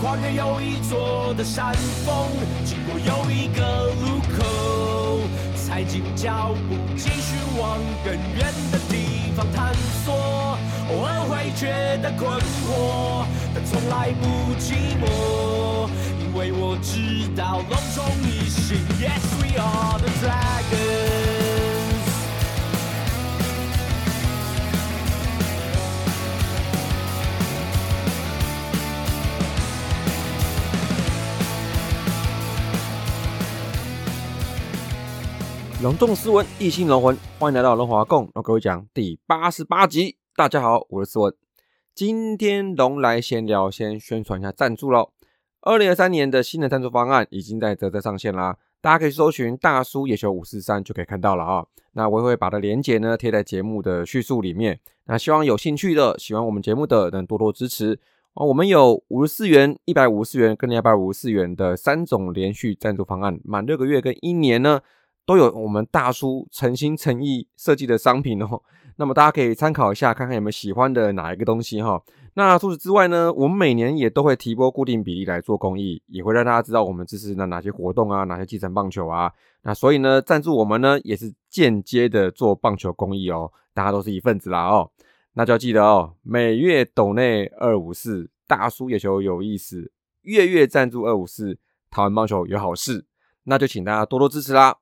跨越又一座的山峰，经过又一个路口，踩紧脚步，继续往更远的地方探索。偶尔会觉得困惑，但从来不寂寞，因为我知道隆重一心。Yes, we are the dragon 隆重斯文，一心龙魂，欢迎来到龙华共，我各位讲第八十八集。大家好，我是斯文。今天龙来闲聊，先宣传一下赞助喽。二零二三年的新的赞助方案已经在泽泽上线啦，大家可以搜寻大叔野球五四三就可以看到了啊。那我也会把它链接呢贴在节目的叙述里面。那希望有兴趣的、喜欢我们节目的能多多支持啊。我们有五十四元、一百五十四元跟两百五十四元的三种连续赞助方案，满六个月跟一年呢。都有我们大叔诚心诚意设计的商品哦，那么大家可以参考一下，看看有没有喜欢的哪一个东西哈。那除此之外呢，我们每年也都会提拨固定比例来做公益，也会让大家知道我们支持的哪些活动啊，哪些基层棒球啊。那所以呢，赞助我们呢，也是间接的做棒球公益哦，大家都是一份子啦哦。那就要记得哦，每月斗内二五四，大叔野球有意思，月月赞助二五四，台湾棒球有好事，那就请大家多多支持啦。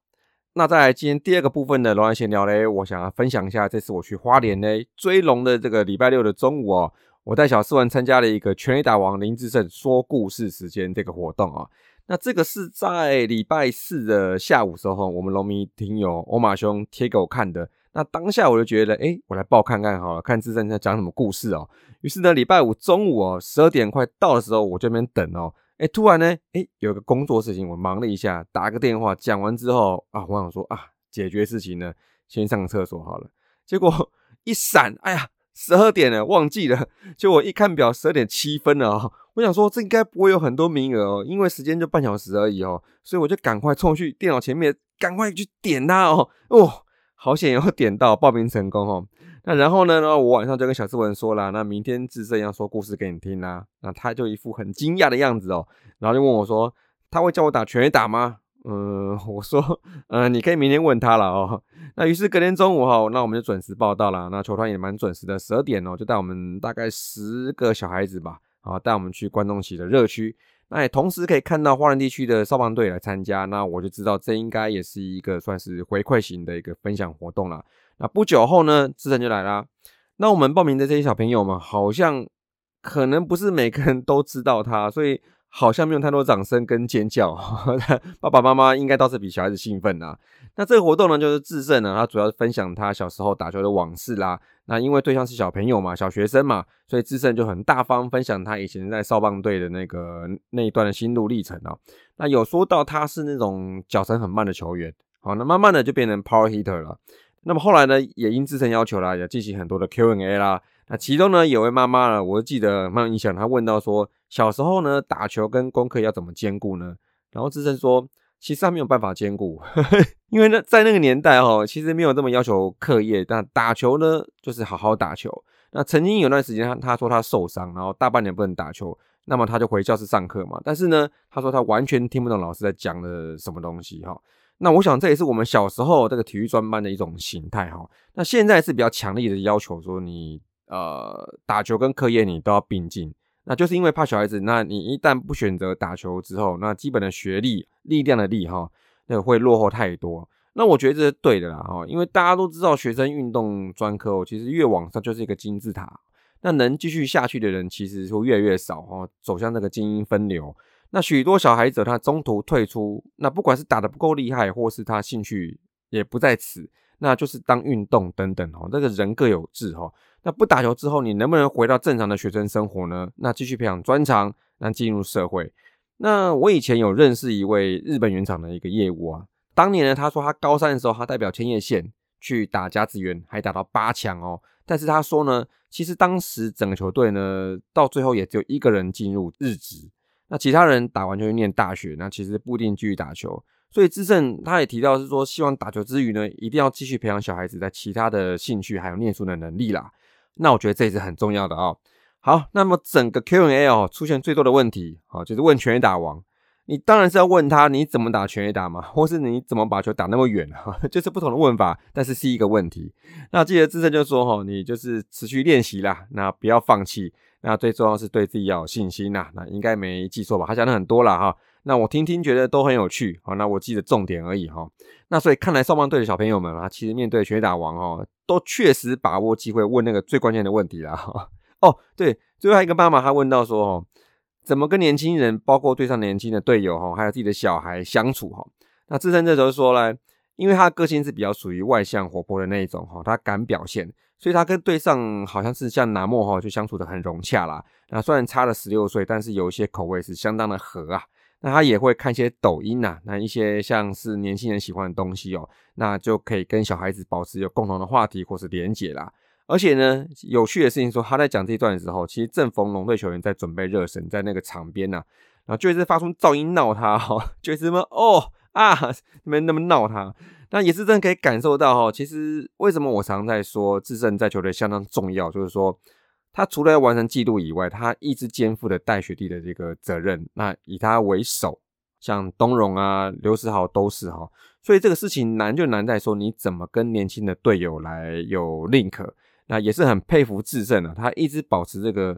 那在今天第二个部分的龙安闲聊嘞，我想要分享一下这次我去花莲嘞追龙的这个礼拜六的中午哦，我带小四文参加了一个全力打王林志胜说故事时间这个活动啊。那这个是在礼拜四的下午时候，我们龙迷听友欧马兄贴给我看的。那当下我就觉得，哎，我来报看看好了，看志胜在讲什么故事哦。于是呢，礼拜五中午哦，十二点快到的时候，我这边等哦。哎，突然呢，哎，有个工作事情，我忙了一下，打个电话，讲完之后啊，我想说啊，解决事情呢，先上厕所好了。结果一闪，哎呀，十二点了，忘记了。就我一看表，十二点七分了哦。我想说，这应该不会有很多名额哦，因为时间就半小时而已哦，所以我就赶快冲去电脑前面，赶快去点它哦。哦，好险有点到，报名成功哦。那然后呢？我晚上就跟小志文说了，那明天智胜要说故事给你听啦。那他就一副很惊讶的样子哦，然后就问我说：“他会叫我打拳打吗？”嗯，我说：“嗯，你可以明天问他了哦。”那于是隔天中午哈，那我们就准时报道了。那球团也蛮准时的，十二点哦，就带我们大概十个小孩子吧，啊，带我们去观众席的热区。那也同时可以看到花莲地区的消防队来参加。那我就知道这应该也是一个算是回馈型的一个分享活动了。那不久后呢，志成就来啦。那我们报名的这些小朋友们，好像可能不是每个人都知道他，所以好像没有太多掌声跟尖叫。爸爸妈妈应该倒是比小孩子兴奋呐。那这个活动呢，就是志胜呢，他主要是分享他小时候打球的往事啦。那因为对象是小朋友嘛，小学生嘛，所以志胜就很大方分享他以前在少棒队的那个那一段的心路历程啊。那有说到他是那种脚程很慢的球员，好，那慢慢的就变成 power hitter 了。那么后来呢，也因自身要求啦，也进行很多的 Q&A 啦。那其中呢，有位妈妈呢，我记得蛮有印象，她问到说，小时候呢，打球跟功课要怎么兼顾呢？然后智胜说，其实他没有办法兼顾，因为呢，在那个年代哈，其实没有这么要求课业，但打球呢，就是好好打球。那曾经有段时间，他他说他受伤，然后大半年不能打球，那么他就回教室上课嘛。但是呢，他说他完全听不懂老师在讲的什么东西哈。那我想这也是我们小时候这个体育专班的一种形态哈。那现在是比较强烈的要求，说你呃打球跟课业你都要并进。那就是因为怕小孩子，那你一旦不选择打球之后，那基本的学历、力量的力哈，那会落后太多。那我觉得这是对的啦哈，因为大家都知道学生运动专科，其实越往上就是一个金字塔，那能继续下去的人其实会越来越少哈，走向那个精英分流。那许多小孩子他中途退出，那不管是打得不够厉害，或是他兴趣也不在此，那就是当运动等等哦。这个人各有志哈。那不打球之后，你能不能回到正常的学生生活呢？那继续培养专长，那进入社会。那我以前有认识一位日本原厂的一个业务啊，当年呢，他说他高三的时候，他代表千叶县去打甲子园，还打到八强哦。但是他说呢，其实当时整个球队呢，到最后也只有一个人进入日职。那其他人打完就去念大学，那其实不一定继续打球。所以智胜他也提到是说，希望打球之余呢，一定要继续培养小孩子在其他的兴趣还有念书的能力啦。那我觉得这也是很重要的啊。好，那么整个 Q&A 哦出现最多的问题，好就是问全垒打王。你当然是要问他你怎么打全垒打嘛，或是你怎么把球打那么远哈，就是不同的问法，但是是一个问题。那记得自身就说哈，你就是持续练习啦，那不要放弃。那最重要是对自己要有信心呐。那应该没记错吧？他讲的很多了哈。那我听听觉得都很有趣，好，那我记得重点而已哈。那所以看来少棒队的小朋友们啊，其实面对全打王哦，都确实把握机会问那个最关键的问题啦。哦，对，最后还有一个妈妈，她问到说哦。怎么跟年轻人，包括对上年轻的队友哈，还有自己的小孩相处哈？那自身这时候说呢，因为他个性是比较属于外向活泼的那一种哈，他敢表现，所以他跟对上好像是像南莫哈就相处的很融洽啦。那虽然差了十六岁，但是有一些口味是相当的合啊。那他也会看一些抖音呐，那一些像是年轻人喜欢的东西哦，那就可以跟小孩子保持有共同的话题或是连结啦。而且呢，有趣的事情说，他在讲这一段的时候，其实正逢龙队球员在准备热身，在那个场边呐，然后就一直发出噪音闹他哈，就是什么哦啊，你们那么闹他，那也是真的可以感受到哈，其实为什么我常在说智胜在球队相当重要，就是说他除了要完成纪录以外，他一直肩负的带学弟的这个责任，那以他为首，像东荣啊、刘世豪都是哈，所以这个事情难就难在说你怎么跟年轻的队友来有 link。那也是很佩服智胜啊，他一直保持这个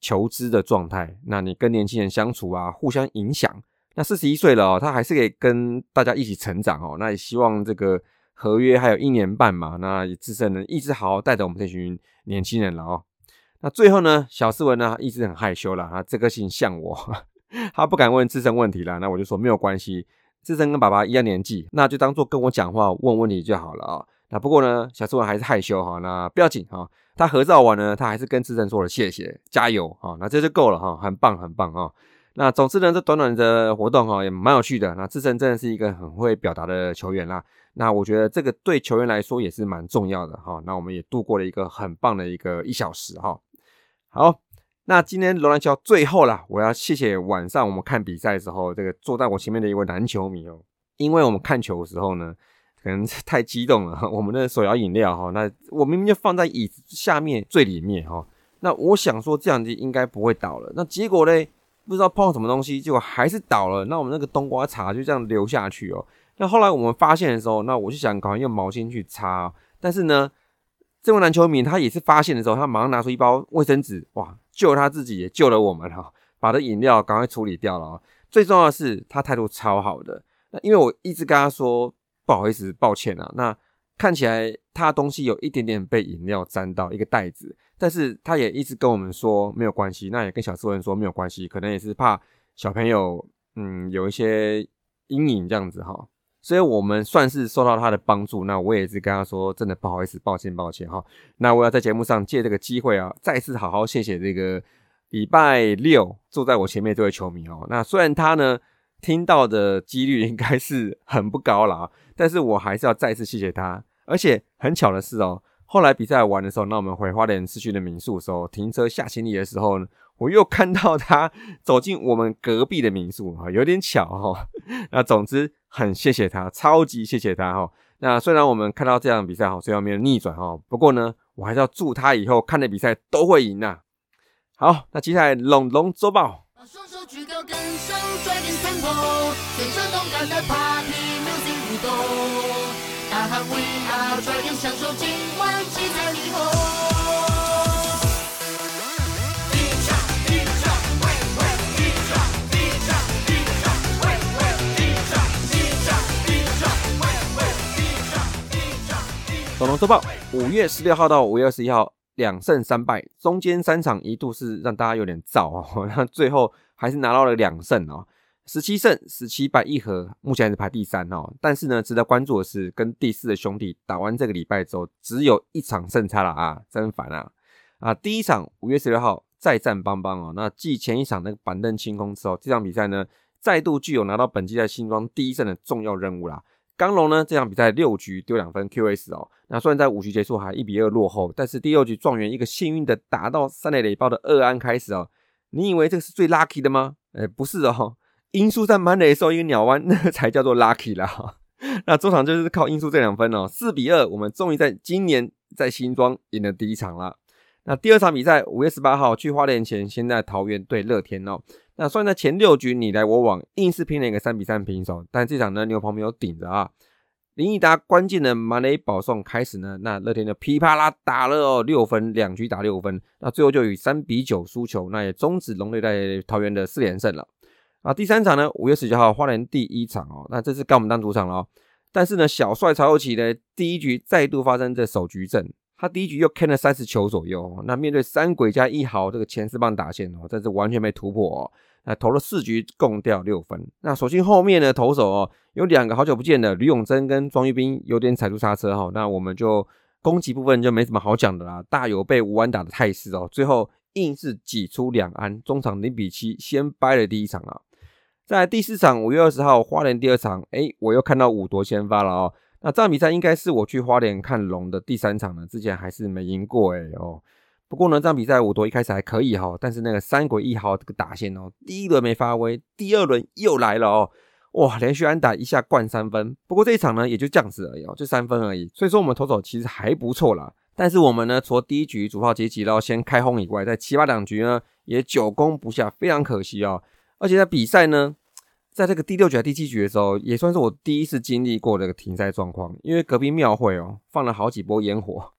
求知的状态。那你跟年轻人相处啊，互相影响。那四十一岁了哦，他还是可以跟大家一起成长哦。那也希望这个合约还有一年半嘛，那智胜能一直好好带着我们这群年轻人了哦。那最后呢，小斯文呢一直很害羞啦，他这个性像我，他不敢问智深问题了。那我就说没有关系，智深跟爸爸一样年纪，那就当做跟我讲话问问题就好了啊。那不过呢，小斯文还是害羞哈，那不要紧哈。他合照完呢，他还是跟智深说了谢谢，加油哈。那这就够了哈，很棒很棒哈。那总之呢，这短短的活动哈也蛮有趣的。那智深真的是一个很会表达的球员啦。那我觉得这个对球员来说也是蛮重要的哈。那我们也度过了一个很棒的一个一小时哈。好，那今天罗兰桥最后啦，我要谢谢晚上我们看比赛的时候，这个坐在我前面的一位男球迷哦，因为我们看球的时候呢。可能太激动了，我们的手摇饮料哈，那我明明就放在椅子下面最里面哈，那我想说这样子应该不会倒了，那结果嘞不知道碰到什么东西，结果还是倒了，那我们那个冬瓜茶就这样流下去哦。那后来我们发现的时候，那我就想赶快用毛巾去擦，但是呢，这位篮球迷他也是发现的时候，他马上拿出一包卫生纸，哇，救他自己也救了我们哈，把这饮料赶快处理掉了。最重要的是他态度超好的，那因为我一直跟他说。不好意思，抱歉啊。那看起来他的东西有一点点被饮料沾到一个袋子，但是他也一直跟我们说没有关系。那也跟小斯文说没有关系，可能也是怕小朋友嗯有一些阴影这样子哈。所以我们算是受到他的帮助。那我也是跟他说，真的不好意思，抱歉抱歉哈。那我要在节目上借这个机会啊，再次好好谢谢这个礼拜六坐在我前面这位球迷哦。那虽然他呢听到的几率应该是很不高了。但是我还是要再次谢谢他，而且很巧的是哦，后来比赛完的时候，那我们回花莲市区的民宿的时候，停车下行李的时候呢，我又看到他走进我们隔壁的民宿哈，有点巧哈。那总之很谢谢他，超级谢谢他哈。那虽然我们看到这场比赛哈，虽然没有逆转哈，不过呢，我还是要祝他以后看的比赛都会赢呐。好，那接下来龙龙周报。总龙周报，五月十六号到五月二十一号，两胜三败，中间三场一度是让大家有点燥哦，那最后还是拿到了两胜哦。十七胜十七败一和，目前还是排第三哦。但是呢，值得关注的是，跟第四的兄弟打完这个礼拜之后，只有一场胜差了啊，真烦啊！啊，第一场五月十六号再战邦邦哦，那继前一场那个板凳清空之后，这场比赛呢，再度具有拿到本季在新庄第一胜的重要任务啦。刚龙呢，这场比赛六局丢两分 QS 哦，那虽然在五局结束还一比二落后，但是第六局状元一个幸运的打到三垒垒包的二安开始哦，你以为这个是最 lucky 的吗？哎，不是哦。音速在满垒的时候，一个鸟弯，那才叫做 lucky 啦。那中场就是靠音速这两分哦，四比二，我们终于在今年在新庄赢了第一场了。那第二场比赛五月十八号去花莲前，先在桃园对乐天哦。那虽然在前六局你来我往，硬是拼了一个三比三平手，但这场呢牛棚没有顶着啊。林毅达关键的马雷保送开始呢，那乐天就噼啪啦打了哦六分，两局打六分，那最后就以三比九输球，那也终止龙队在桃园的四连胜了。啊，第三场呢五月十九号花莲第一场哦，那这次该我们当主场了哦。但是呢小帅曹佑奇呢第一局再度发生这首局阵。他第一局又 K 了三十球左右，那面对三鬼加一豪这个前四棒打线哦，这是完全没突破哦。那投了四局，共掉六分。那首先后面的投手哦，有两个好久不见的吕永贞跟庄玉斌有点踩住刹车哈。那我们就攻击部分就没什么好讲的啦，大有被吴安打的态势哦。最后硬是挤出两安，中场零比七先掰了第一场啊。在第四场五月二十号花莲第二场，哎，我又看到五夺先发了哦。那这场比赛应该是我去花莲看龙的第三场了，之前还是没赢过哎哦。不过呢，这场比赛五夺一开始还可以哈，但是那个三鬼一号这个打线哦，第一轮没发挥，第二轮又来了哦，哇，连续安打一下灌三分。不过这一场呢，也就这样子而已哦，就三分而已。所以说我们投手其实还不错啦。但是我们呢，除了第一局主炮接击然后先开轰以外，在七八两局呢也久攻不下，非常可惜哦。而且在比赛呢。在这个第六局、第七局的时候，也算是我第一次经历过这个停赛状况。因为隔壁庙会哦，放了好几波烟火，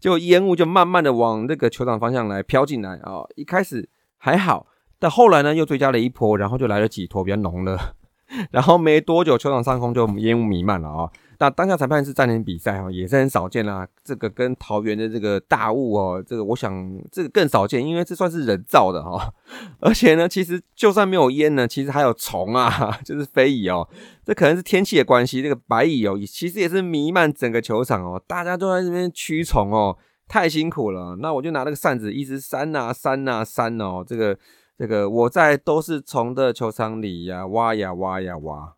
就烟雾就慢慢的往那个球场方向来飘进来啊。一开始还好，但后来呢又追加了一波，然后就来了几坨比较浓的，然后没多久球场上空就烟雾弥漫了啊。那当下裁判是暂停比赛哈，也是很少见啦。这个跟桃园的这个大雾哦，这个我想这个更少见，因为这算是人造的哈。而且呢，其实就算没有烟呢，其实还有虫啊，就是飞蚁哦。这可能是天气的关系，这个白蚁哦，其实也是弥漫整个球场哦。大家都在这边驱虫哦，太辛苦了。那我就拿那个扇子一直扇呐扇呐扇哦。这个这个我在都是虫的球场里呀挖呀挖呀挖，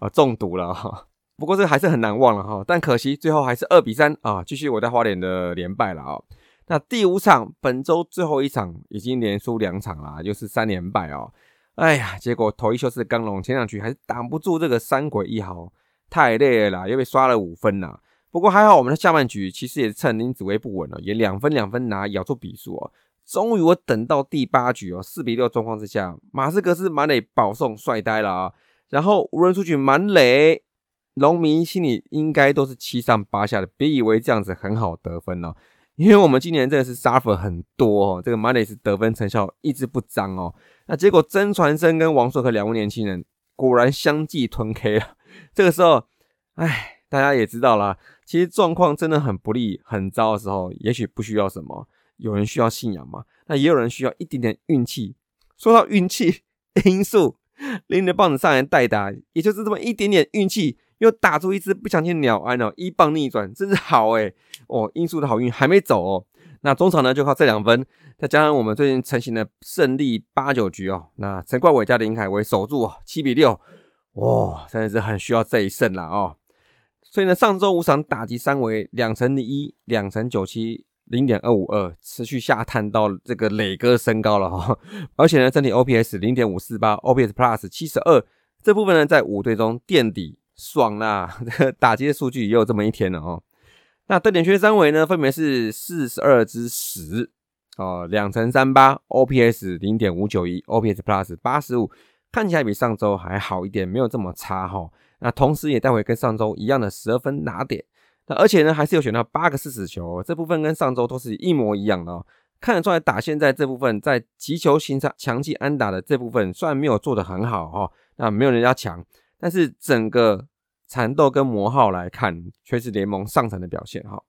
啊 中毒了哈。不过这还是很难忘了哈，但可惜最后还是二比三啊，继续我在花莲的连败了啊。那第五场本周最后一场已经连输两场了，又是三连败哦。哎呀，结果头一休是刚龙，前两局还是挡不住这个三鬼一号，太累了，又被刷了五分呐。不过还好，我们的下半局其实也是趁林子威不稳了，也两分两分拿，咬住比数哦。终于我等到第八局哦，四比六状况之下，马斯克是满垒保送帅呆了啊，然后无人出局满垒。农民心里应该都是七上八下的，别以为这样子很好得分哦，因为我们今年真的是 suffer 很多哦，这个马雷斯得分成效一直不彰哦，那结果曾传生跟王硕和两位年轻人果然相继吞 K 了，这个时候，哎，大家也知道啦，其实状况真的很不利、很糟的时候，也许不需要什么，有人需要信仰嘛，那也有人需要一点点运气。说到运气 因素，拎着棒子上来代打，也就是这么一点点运气。又打出一只不相信鸟安哦，一棒逆转，真是好哎哦！英叔的好运还没走哦，那中场呢就靠这两分，再加上我们最近成型的胜利八九局哦，那陈冠伟加林凯威守住七比六，哇，真的是很需要这一胜了哦。所以呢，上周五场打击三围两成一、两成九七、零点二五二，持续下探到这个磊哥身高了哈，而且呢，整体 OPS 零点五四八，OPS Plus 七十二，这部分呢在五队中垫底。爽啦！这 打击的数据也有这么一天了哦。那得点圈三围呢，分别是四十二之十哦，两乘三八，OPS 零点五九一，OPS Plus 八十五，看起来比上周还好一点，没有这么差哈。那同时也带回跟上周一样的十二分拿点。那而且呢，还是有选到八个四死球，这部分跟上周都是一模一样的哦。看得出来，打现在这部分在击球形成强劲安打的这部分，虽然没有做的很好哈，那没有人家强。但是整个缠斗跟魔号来看，却是联盟上层的表现哈。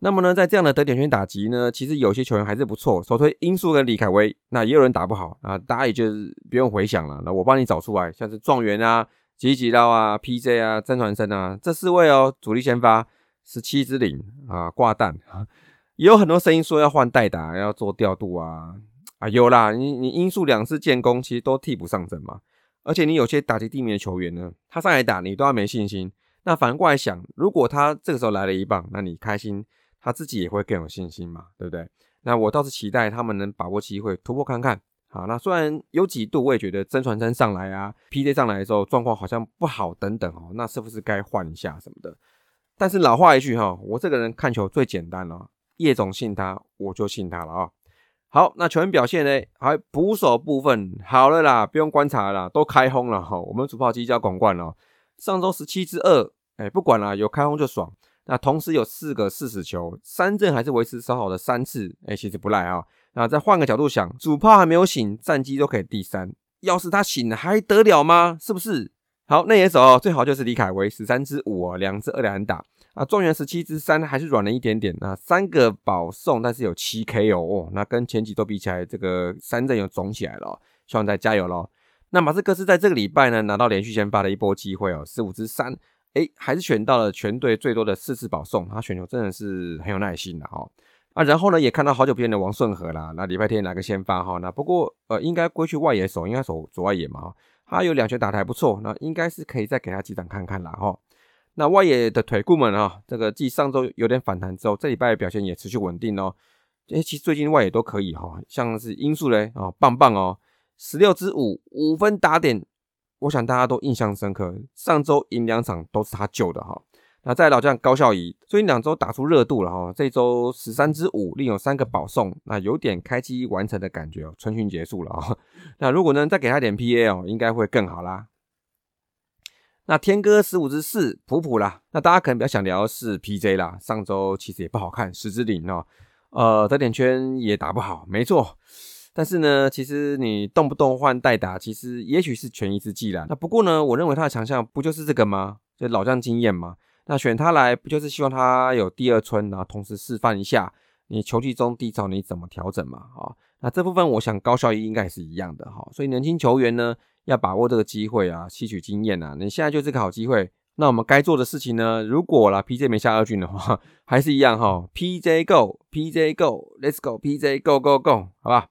那么呢，在这样的得点圈打击呢，其实有些球员还是不错。首推英叔跟李凯威，那也有人打不好啊，大家也就是不用回想了。那我帮你找出来，像是状元啊、吉吉刀啊、PJ 啊、曾传生啊，这四位哦，主力先发十七之零啊，挂蛋啊，也有很多声音说要换代打，要做调度啊啊，有啦，你你英数两次建功，其实都替补上阵嘛。而且你有些打击地面的球员呢，他上来打你都要没信心。那反过来想，如果他这个时候来了一棒，那你开心，他自己也会更有信心嘛，对不对？那我倒是期待他们能把握机会突破看看。好，那虽然有几度我也觉得曾传真上来啊，PJ 上来的时候状况好像不好等等哦，那是不是该换一下什么的？但是老话一句哈，我这个人看球最简单了，叶总信他，我就信他了啊。好，那球员表现呢？还捕手部分好了啦，不用观察了，都开轰了哈。我们主炮机就要广冠了，上周十七支二，哎，不管了，有开轰就爽。那同时有四个四死球，三振还是维持稍好的三次，哎，其实不赖啊。那再换个角度想，主炮还没有醒，战绩都可以第三。要是他醒，还得了吗？是不是？好，那野手最好就是李凯威十三支五哦，两支二两打啊。状元十七支三还是软了一点点啊，三个保送，但是有七 K 哦，那跟前几周比起来，这个三阵又肿起来了，希望再加油喽。那马斯克是在这个礼拜呢拿到连续先发的一波机会哦，十五支三，哎，还是选到了全队最多的四次保送，他选球真的是很有耐心的哈。啊，然后呢也看到好久不见的王顺和啦，那礼拜天拿个先发哈，那不过呃应该归去外野手，应该守左外野嘛。他有两拳打的还不错，那应该是可以再给他几场看看了哈。那外野的腿部们啊，这个继上周有点反弹之后，这礼拜表现也持续稳定哦。哎，其实最近外野都可以哈，像是音速嘞啊，棒棒哦，十六支五五分打点，我想大家都印象深刻。上周赢两场都是他救的哈。那在老将高孝仪，最近两周打出热度了哈，这周十三支五，另有三个保送，那有点开机完成的感觉哦，春训结束了啊。那如果呢再给他点 PA 哦，应该会更好啦。那天哥十五支四，普普啦。那大家可能比较想聊的是 PJ 啦，上周其实也不好看，十支零哦，呃，得点圈也打不好，没错。但是呢，其实你动不动换代打，其实也许是权宜之计啦。那不过呢，我认为他的强项不就是这个吗？就老将经验吗？那选他来不就是希望他有第二春，然后同时示范一下你球技中低潮你怎么调整嘛？啊，那这部分我想高效益应该也是一样的哈。所以年轻球员呢要把握这个机会啊，吸取经验啊。你现在就是个好机会。那我们该做的事情呢，如果啦 PJ 没下二军的话，还是一样哈。PJ Go，PJ Go，Let's Go，PJ Go Go Go，好吧？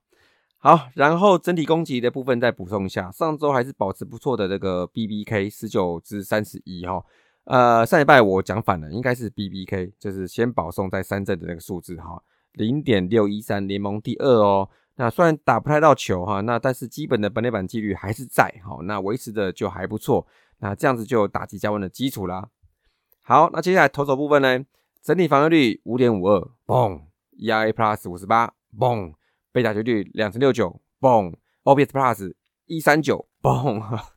好，然后整体攻击的部分再补充一下，上周还是保持不错的这个 BBK 十九至三十一哈。呃，上礼拜我讲反了，应该是 B B K，就是先保送在三振的那个数字哈，零点六一三，联盟第二哦。那虽然打不太到球哈，那但是基本的本垒板几率还是在哈，那维持的就还不错。那这样子就打击加温的基础啦。好，那接下来投手部分呢，整体防御率五点五二，嘣，E R A Plus 五十八，嘣，被打击率两成六九，嘣，O P S Plus 一三九，嘣。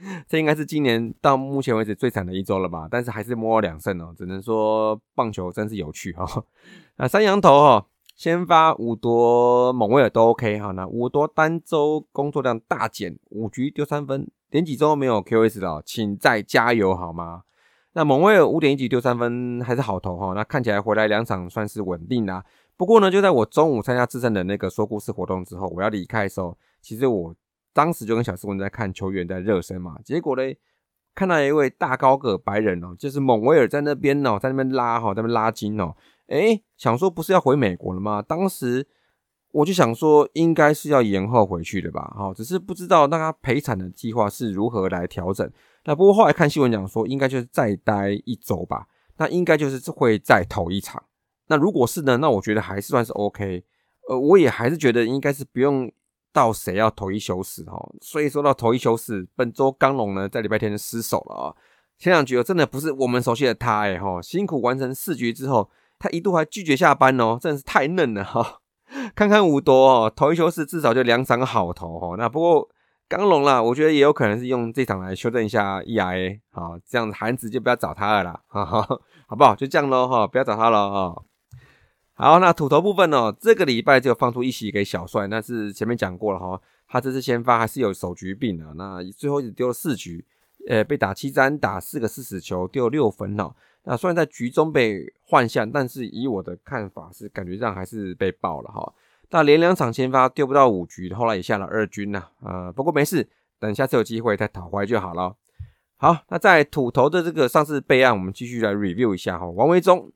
这应该是今年到目前为止最惨的一周了吧？但是还是摸了两胜哦，只能说棒球真是有趣哈。那三羊头哈，先发五夺蒙威尔都 OK 哈。那五夺单周工作量大减，五局丢三分，连几周没有 QS 了，请再加油好吗？那蒙威尔五点一局丢三分还是好投哈。那看起来回来两场算是稳定啦。不过呢，就在我中午参加自身的那个说故事活动之后，我要离开的时候，其实我。当时就跟小斯文在看球员在热身嘛，结果嘞，看到一位大高个白人哦，就是蒙威尔在那边哦，在那边拉哈，在那边拉筋哦，哎，想说不是要回美国了吗？当时我就想说，应该是要延后回去的吧，哈，只是不知道那他陪产的计划是如何来调整。那不过后来看新闻讲说，应该就是再待一周吧，那应该就是会再投一场。那如果是呢，那我觉得还是算是 OK，呃，我也还是觉得应该是不用。到谁要投一休四哦，所以说到投一休四，本周刚龙呢在礼拜天失手了啊。前两局真的不是我们熟悉的他哎哈，辛苦完成四局之后，他一度还拒绝下班哦，真的是太嫩了哈。看看五多哦，投一休四至少就两场好投哦。那不过刚龙啦，我觉得也有可能是用这场来修正一下 ERA 好，这样子韩子就不要找他了啦，哈哈，好不好？就这样喽哈，不要找他了哈。好，那土头部分呢？这个礼拜就放出一席给小帅，那是前面讲过了哈。他这次先发还是有手局病的，那最后只丢了四局，呃，被打七三打四个四死球，丢六分哦。那虽然在局中被换下，但是以我的看法是感觉上还是被爆了哈。那连两场先发丢不到五局，后来也下了二军呐。呃，不过没事，等下次有机会再讨回来就好了。好，那在土头的这个上次备案，我们继续来 review 一下哈。王维忠。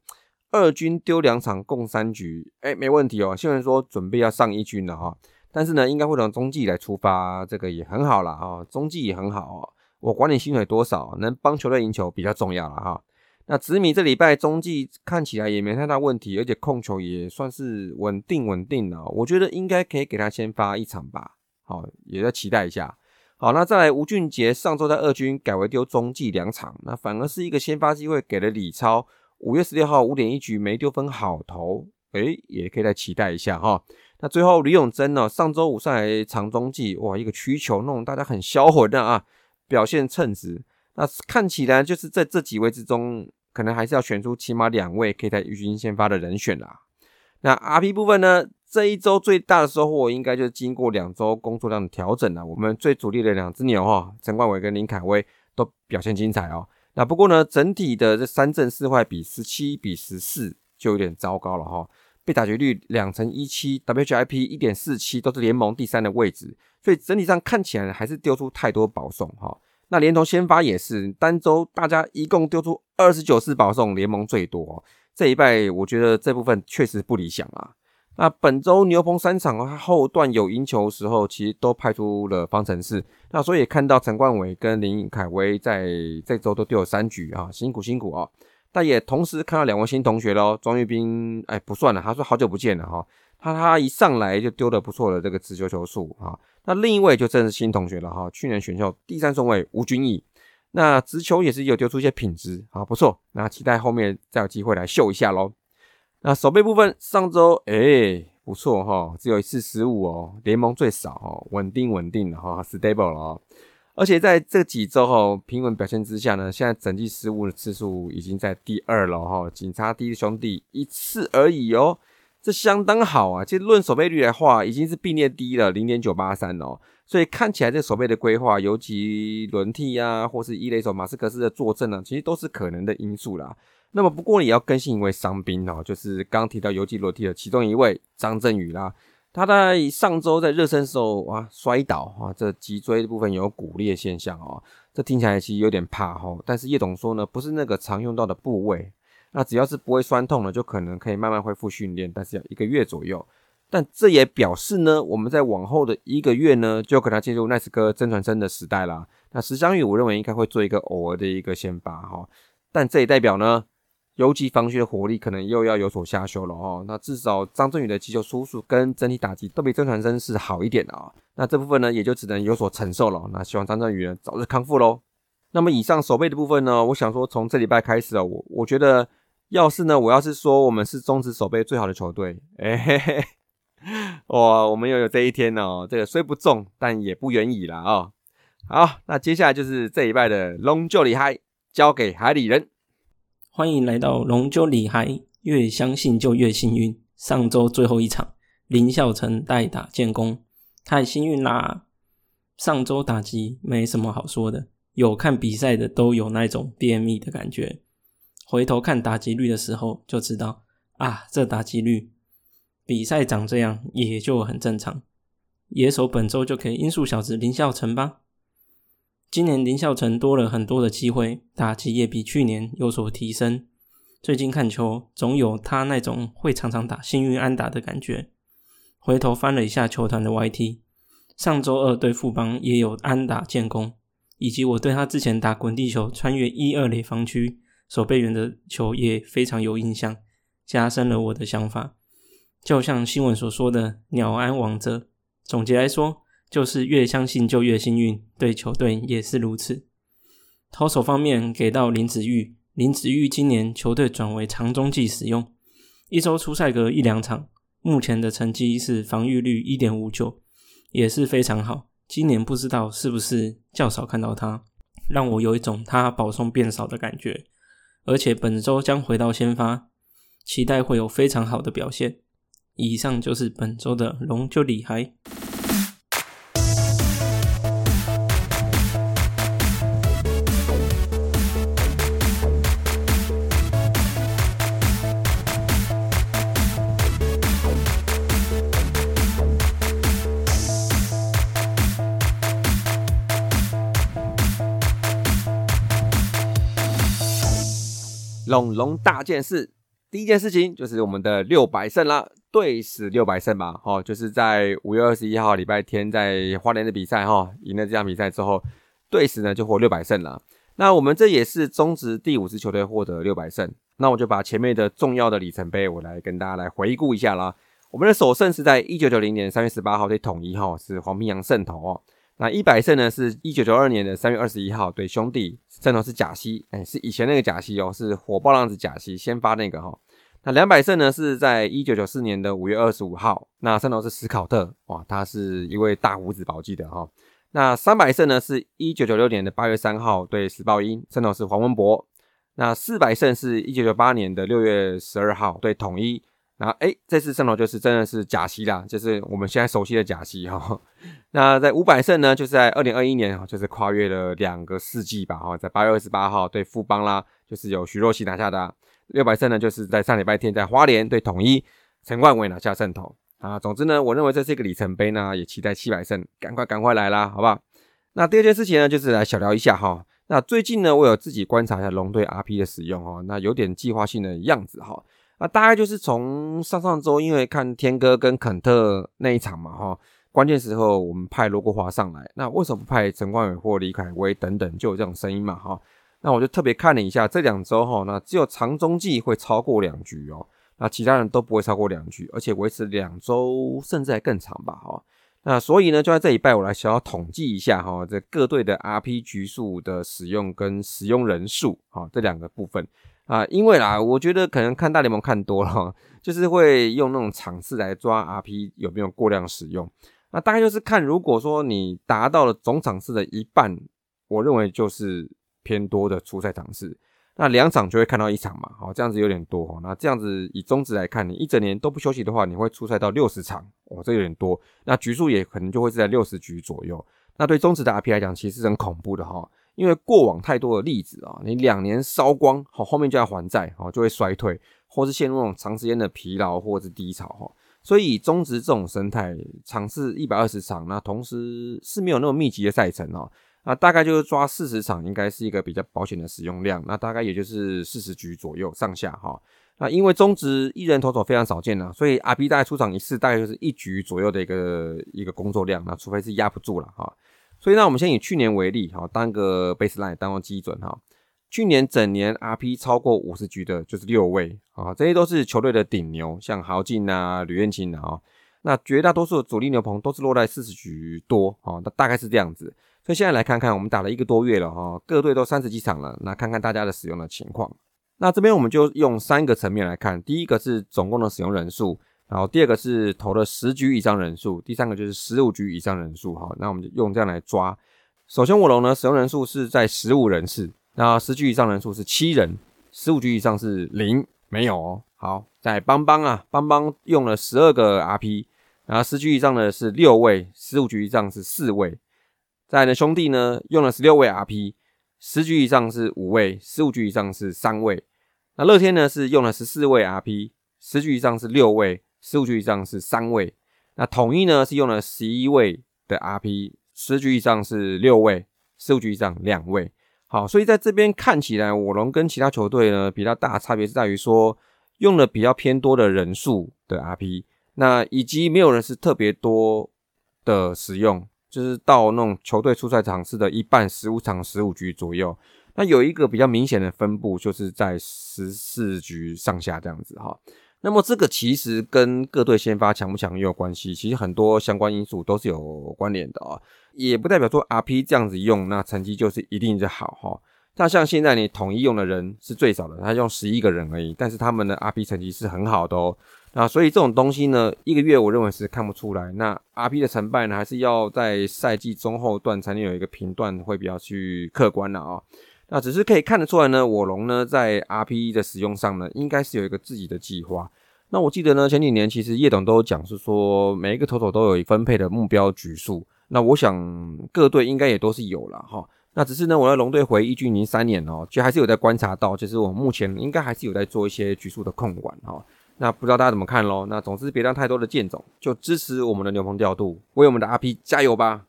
二军丢两场共三局，哎，没问题哦。新闻说准备要上一军了哈，但是呢，应该会从中继来出发，这个也很好了啊，中继也很好哦。我管你薪水多少，能帮球队赢球比较重要了哈。那紫米这礼拜中继看起来也没太大问题，而且控球也算是稳定稳定的，我觉得应该可以给他先发一场吧。好，也在期待一下。好，那再来吴俊杰上周在二军改为丢中继两场，那反而是一个先发机会给了李超。五月十六号五点一局没丢分好投，诶，也可以再期待一下哈。那最后吕永贞呢，上周五上来长中继，哇，一个曲球弄大家很销魂的啊，表现称职。那看起来就是在这几位之中，可能还是要选出起码两位可以在预军先发的人选啦。那 R P 部分呢？这一周最大的收获，应该就是经过两周工作量的调整了。我们最主力的两只牛哈，陈冠伟跟林凯威都表现精彩哦。那不过呢，整体的这三正四坏比十七比十四就有点糟糕了哈。被打局率两成一七，W H I P 一点四七，都是联盟第三的位置，所以整体上看起来还是丢出太多保送哈。那连同先发也是单周大家一共丢出二十九次保送，联盟最多。这一拜我觉得这部分确实不理想啊。那本周牛棚三场他后段有赢球时候，其实都派出了方程式。那所以也看到陈冠伟跟林凯威在这周都丢了三局啊，辛苦辛苦啊！但也同时看到两位新同学喽，庄玉斌，哎，不算了，他说好久不见了哈。他他一上来就丢了不错的这个直球球数啊。那另一位就正是新同学了哈，去年选秀第三顺位吴君毅，那直球也是有丢出一些品质啊，不错。那期待后面再有机会来秀一下喽。那守备部分，上周哎不错哈，只有一次失误哦，联盟最少哦，稳定稳定的哈，stable 了哦。而且在这几周哈平稳表现之下呢，现在整季失误的次数已经在第二了哈，警察第一兄弟一次而已哦，这相当好啊。其实论守备率来话，已经是并列第一了，零点九八三哦。所以看起来这守备的规划，尤其轮替啊，或是一垒手马斯克斯的坐镇呢，其实都是可能的因素啦。那么不过也要更新一位伤兵哦，就是刚提到游击裸体的其中一位张振宇啦。他在上周在热身时候啊摔倒啊，这脊椎的部分有骨裂现象哦，这听起来其实有点怕哈。但是叶董说呢，不是那个常用到的部位，那只要是不会酸痛的，就可能可以慢慢恢复训练，但是要一个月左右。但这也表示呢，我们在往后的一个月呢，就可能进入奈斯哥曾传真的时代啦。那石香宇我认为应该会做一个偶尔的一个先发哈，但这也代表呢。游击防区的火力可能又要有所下修了哦。那至少张振宇的击球出数跟整体打击都比曾传生是好一点的啊。那这部分呢，也就只能有所承受了。那希望张振宇早日康复喽。那么以上守备的部分呢，我想说从这礼拜开始啊，我我觉得要是呢，我要是说我们是中职守备最好的球队，哎嘿嘿，哇，我们又有这一天哦。这个虽不重，但也不远矣了啊。好，那接下来就是这一拜的龙就里嗨，交给海里人。欢迎来到龙舟里嗨，越相信就越幸运。上周最后一场，林孝成代打建功，太幸运啦！上周打击没什么好说的，有看比赛的都有那种便秘的感觉。回头看打击率的时候，就知道啊，这打击率比赛长这样也就很正常。野手本周就可以因素小子林孝成吧。今年林孝成多了很多的机会，打击也比去年有所提升。最近看球，总有他那种会常常打幸运安打的感觉。回头翻了一下球团的 YT，上周二对富邦也有安打建功，以及我对他之前打滚地球穿越一二垒防区守备员的球也非常有印象，加深了我的想法。就像新闻所说的“鸟安王者”，总结来说。就是越相信就越幸运，对球队也是如此。投手方面给到林子玉，林子玉今年球队转为长中继使用，一周出赛个一两场，目前的成绩是防御率一点五九，也是非常好。今年不知道是不是较少看到他，让我有一种他保送变少的感觉。而且本周将回到先发，期待会有非常好的表现。以上就是本周的龙就厉害。龙龙大件事，第一件事情就是我们的六百胜啦，对死六百胜吧，哈，就是在五月二十一号礼拜天在花莲的比赛，哈，赢了这场比赛之后，对死呢就获六百胜了。那我们这也是中职第五支球队获得六百胜，那我就把前面的重要的里程碑，我来跟大家来回顾一下啦。我们的首胜是在一九九零年三月十八号对统一，哈，是黄平洋胜投哦。那一百胜呢？是一九九二年的三月二十一号，对兄弟，胜投是贾西，哎，是以前那个贾西哦，是火爆浪子贾西先发那个哈。那两百胜呢是在一九九四年的五月二十五号，那胜投是史考特，哇，他是一位大胡子宝记的哈。那三百胜呢是一九九六年的八月三号对史报英，胜投是黄文博。那四百胜是一九九八年的六月十二号对统一。然后哎，这次胜投就是真的是假西啦，就是我们现在熟悉的假西哈。那在五百胜呢，就是在二零二一年哈，就是跨越了两个世纪吧哈，在八月二十八号对富邦啦，就是由徐若曦拿下的。六百胜呢，就是在上礼拜天在花莲对统一，陈冠伟拿下胜投啊。总之呢，我认为这是一个里程碑呢，也期待七百胜，赶快赶快来啦，好不好？那第二件事情呢，就是来小聊一下哈。那最近呢，我有自己观察一下龙队 RP 的使用哈，那有点计划性的样子哈。那大概就是从上上周，因为看天哥跟肯特那一场嘛，哈，关键时候我们派罗国华上来，那为什么不派陈冠伟或李凯威等等，就有这种声音嘛，哈。那我就特别看了一下这两周，哈，那只有长中继会超过两局哦，那其他人都不会超过两局，而且维持两周甚至还更长吧，哈。那所以呢，就在这一拜，我来小小统计一下，哈，这各队的 RP 局数的使用跟使用人数，哈，这两个部分。啊，因为啦，我觉得可能看大联盟看多了，就是会用那种场次来抓 RP 有没有过量使用。那大概就是看，如果说你达到了总场次的一半，我认为就是偏多的出赛场次。那两场就会看到一场嘛，好，这样子有点多哈。那这样子以中值来看，你一整年都不休息的话，你会出赛到六十场，哦，这有点多。那局数也可能就会是在六十局左右。那对中值的 RP 来讲，其实是很恐怖的哈。因为过往太多的例子啊，你两年烧光，好后面就要还债，好就会衰退，或是陷入那种长时间的疲劳或者是低潮哈。所以中职这种生态，场次一百二十场，那同时是没有那么密集的赛程哦，那大概就是抓四十场，应该是一个比较保险的使用量，那大概也就是四十局左右上下哈。那因为中职一人投手非常少见呢，所以 R B 大概出场一次大概就是一局左右的一个一个工作量，那除非是压不住了哈。所以呢，我们先以去年为例，哈，当个 baseline 当做基准，哈。去年整年 RP 超过五十局的，就是六位，啊，这些都是球队的顶牛，像豪进啊、吕彦青啊，那绝大多数的主力牛棚都是落在四十局多，啊，那大概是这样子。所以现在来看看，我们打了一个多月了，哈，各队都三十几场了，那看看大家的使用的情况。那这边我们就用三个层面来看，第一个是总共的使用人数。然后第二个是投了十局以上人数，第三个就是十五局以上人数。哈，那我们就用这样来抓。首先，我龙呢使用人数是在十五人次，那十局以上人数是七人，十五局以上是零，没有哦。好，在邦邦啊，邦邦用了十二个 RP，然后十局以上的是六位，十五局以上是四位。在呢兄弟呢用了十六位 RP，十局以上是五位，十五局以上是三位。那乐天呢是用了十四位 RP，十局以上是六位。十五局以上是三位，那统一呢是用了十一位的 RP，十局以上是六位，十五局以上两位。好，所以在这边看起来，我龙跟其他球队呢比较大差别是在于说用了比较偏多的人数的 RP，那以及没有人是特别多的使用，就是到那种球队出赛场次的一半，十五场十五局左右。那有一个比较明显的分布，就是在十四局上下这样子哈。那么这个其实跟各队先发强不强也有关系，其实很多相关因素都是有关联的啊，也不代表说 RP 这样子用，那成绩就是一定是好哈。那像现在你统一用的人是最少的，他用十一个人而已，但是他们的 RP 成绩是很好的哦。那所以这种东西呢，一个月我认为是看不出来。那 RP 的成败呢，还是要在赛季中后段才能有一个评断，会比较去客观的啊。那只是可以看得出来呢，我龙呢在 R P E 的使用上呢，应该是有一个自己的计划。那我记得呢，前几年其实叶董都有讲，是说每一个投手都有分配的目标局数。那我想各队应该也都是有了哈。那只是呢，我在龙队回一军已经三年哦，其实还是有在观察到，就是我目前应该还是有在做一些局数的控管哈。那不知道大家怎么看咯？那总之别让太多的剑种，就支持我们的牛棚调度，为我们的 RP 加油吧。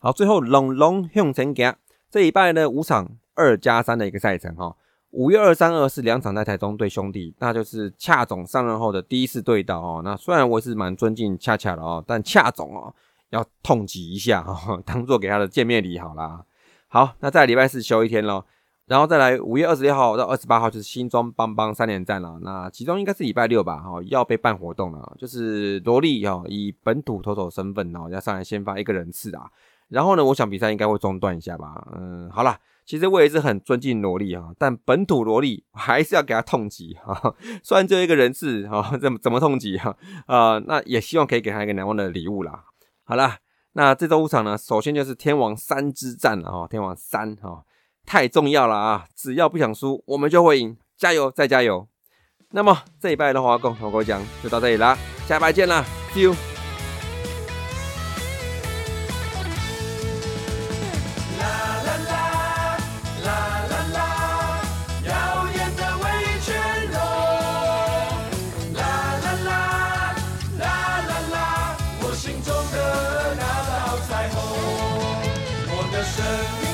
好，最后龙龙向前行，这一拜呢五场。二加三的一个赛程哈，五月二三二是两场在台中对兄弟，那就是恰总上任后的第一次对到哦。那虽然我是蛮尊敬恰恰的哦，但恰总哦要痛击一下哈，当做给他的见面礼好啦。好，那在礼拜四休一天咯，然后再来五月二十六号到二十八号就是新庄邦邦三连战了。那其中应该是礼拜六吧哈，要被办活动了，就是罗莉哈以本土投手身份哦要上来先发一个人次啊。然后呢，我想比赛应该会中断一下吧。嗯，好了。其实我也是很尊敬萝莉啊，但本土萝莉还是要给他痛击哈。虽然只有一个人质哈，怎么怎么痛击哈？呃，那也希望可以给他一个难忘的礼物啦。好啦，那这周五场呢，首先就是天王三之战了哈，天王三哈，太重要了啊！只要不想输，我们就会赢，加油再加油！那么这一拜的话，共同我讲就到这里啦，下拜见啦，See you。彩虹我的生命